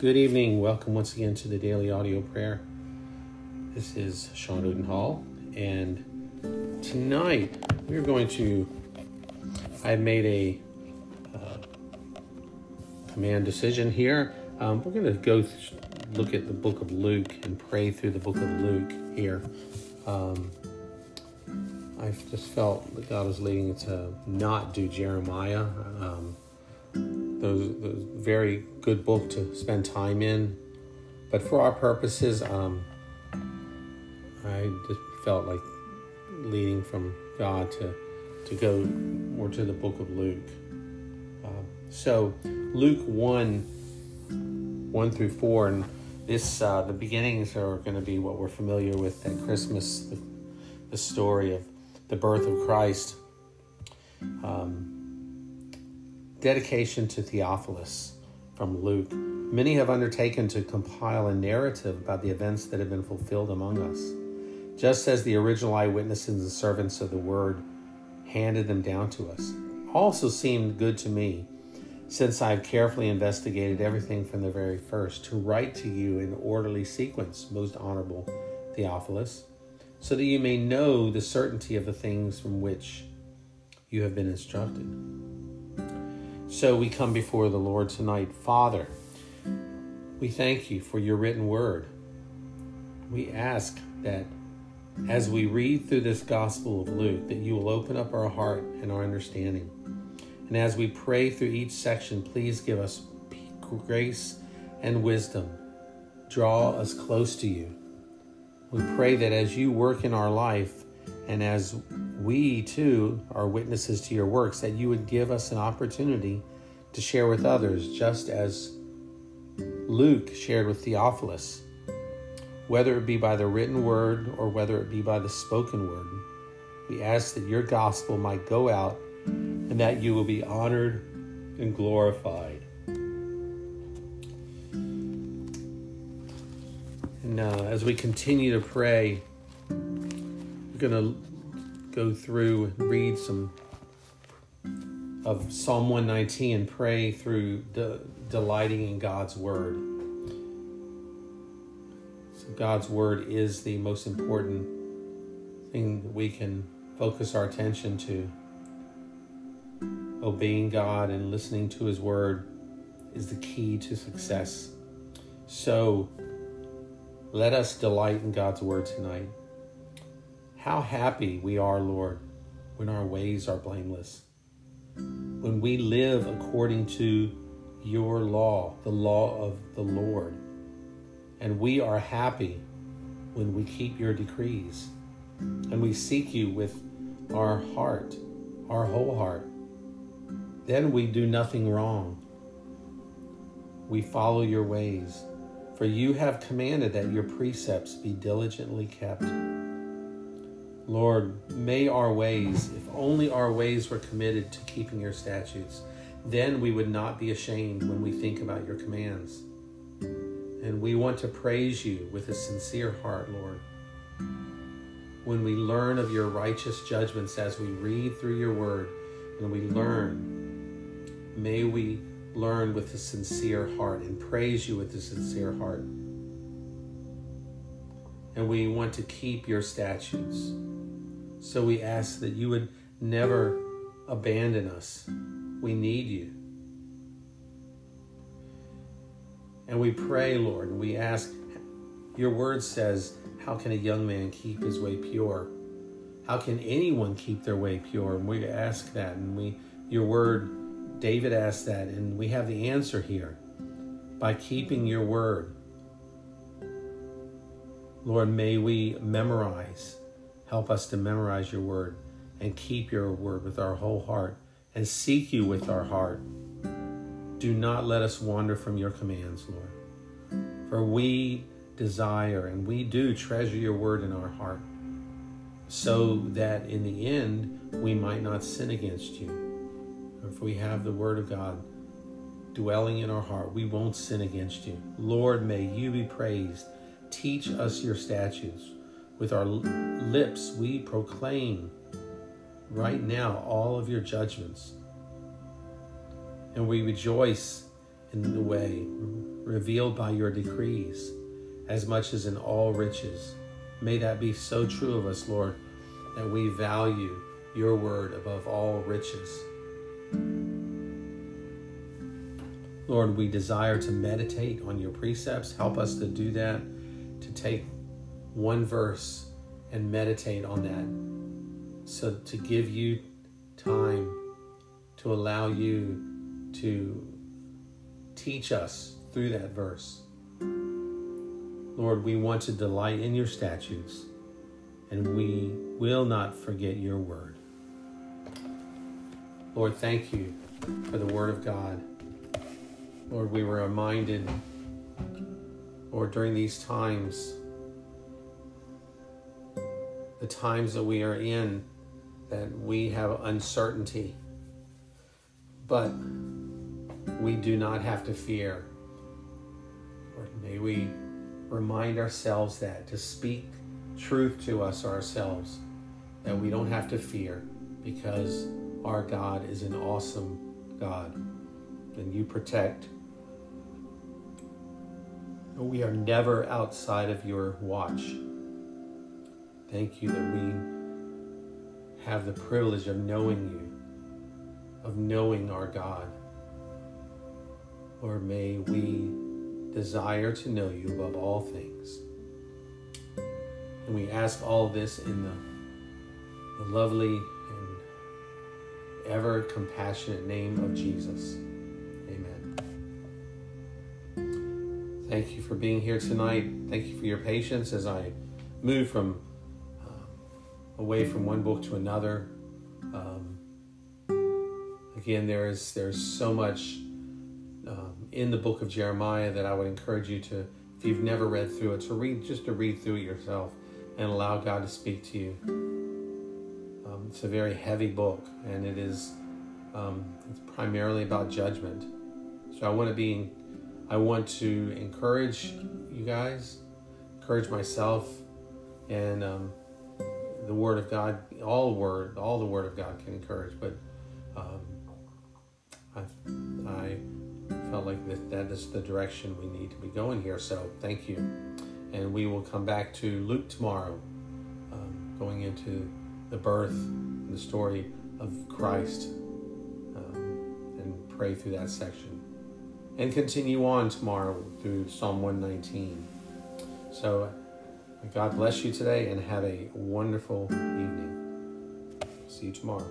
Good evening. Welcome once again to the Daily Audio Prayer. This is Sean Udenhall, and tonight we're going to. I've made a uh, command decision here. Um, we're going to go th- look at the book of Luke and pray through the book of Luke here. Um, I just felt that God was leading to not do Jeremiah. Um, those, those very good book to spend time in, but for our purposes, um, I just felt like leading from God to to go more to the book of Luke. Um, so Luke one one through four, and this uh, the beginnings are going to be what we're familiar with at Christmas, the, the story of the birth of Christ. Um, dedication to Theophilus from Luke. Many have undertaken to compile a narrative about the events that have been fulfilled among us, just as the original eyewitnesses and servants of the word handed them down to us. Also seemed good to me, since I have carefully investigated everything from the very first, to write to you in orderly sequence, most honorable Theophilus, so that you may know the certainty of the things from which you have been instructed. So we come before the Lord tonight. Father, we thank you for your written word. We ask that as we read through this Gospel of Luke, that you will open up our heart and our understanding. And as we pray through each section, please give us grace and wisdom. Draw us close to you. We pray that as you work in our life and as we too are witnesses to your works, that you would give us an opportunity to share with others, just as Luke shared with Theophilus, whether it be by the written word or whether it be by the spoken word. We ask that your gospel might go out and that you will be honored and glorified. And uh, as we continue to pray, we're going to go through and read some of Psalm 119 and pray through de- delighting in God's word. So God's word is the most important thing that we can focus our attention to. Obeying God and listening to his word is the key to success. So let us delight in God's word tonight. How happy we are, Lord, when our ways are blameless. When we live according to your law, the law of the Lord. And we are happy when we keep your decrees. And we seek you with our heart, our whole heart. Then we do nothing wrong. We follow your ways, for you have commanded that your precepts be diligently kept. Lord, may our ways, if only our ways were committed to keeping your statutes, then we would not be ashamed when we think about your commands. And we want to praise you with a sincere heart, Lord. When we learn of your righteous judgments as we read through your word and we learn, may we learn with a sincere heart and praise you with a sincere heart. And we want to keep your statutes. So we ask that you would never abandon us. We need you. And we pray, Lord, and we ask, your word says, How can a young man keep his way pure? How can anyone keep their way pure? And we ask that, and we, your word, David asked that, and we have the answer here by keeping your word. Lord, may we memorize Help us to memorize your word and keep your word with our whole heart and seek you with our heart. Do not let us wander from your commands, Lord. For we desire and we do treasure your word in our heart so that in the end we might not sin against you. If we have the word of God dwelling in our heart, we won't sin against you. Lord, may you be praised. Teach us your statutes with our lips, we proclaim right now all of your judgments. And we rejoice in the way, revealed by your decrees, as much as in all riches. May that be so true of us, Lord, that we value your word above all riches. Lord, we desire to meditate on your precepts. Help us to do that, to take one verse and meditate on that. So to give you time to allow you to teach us through that verse. Lord, we want to delight in your statutes, and we will not forget your word. Lord, thank you for the word of God. Lord, we were reminded, Lord, during these times, the times that we are in, that we have uncertainty, but we do not have to fear. May we remind ourselves that to speak truth to us ourselves, that we don't have to fear because our God is an awesome God and you protect. We are never outside of your watch. Thank you that we have the privilege of knowing you, of knowing our God. Or may we desire to know you above all things. And we ask all this in the, the lovely and ever compassionate name of Jesus. Thank you for being here tonight. Thank you for your patience as I move from uh, away from one book to another. Um, again, there is there's so much um, in the book of Jeremiah that I would encourage you to, if you've never read through it, to read just to read through it yourself and allow God to speak to you. Um, it's a very heavy book, and it is um, it's primarily about judgment. So I want to be, I want to encourage you guys, encourage myself, and um, the Word of God. All word, all the Word of God can encourage, but um, I, I felt like that, that is the direction we need to be going here. So thank you. And we will come back to Luke tomorrow, um, going into the birth, the story of Christ, um, and pray through that section. And continue on tomorrow through Psalm 119. So God bless you today and have a wonderful evening. See you tomorrow.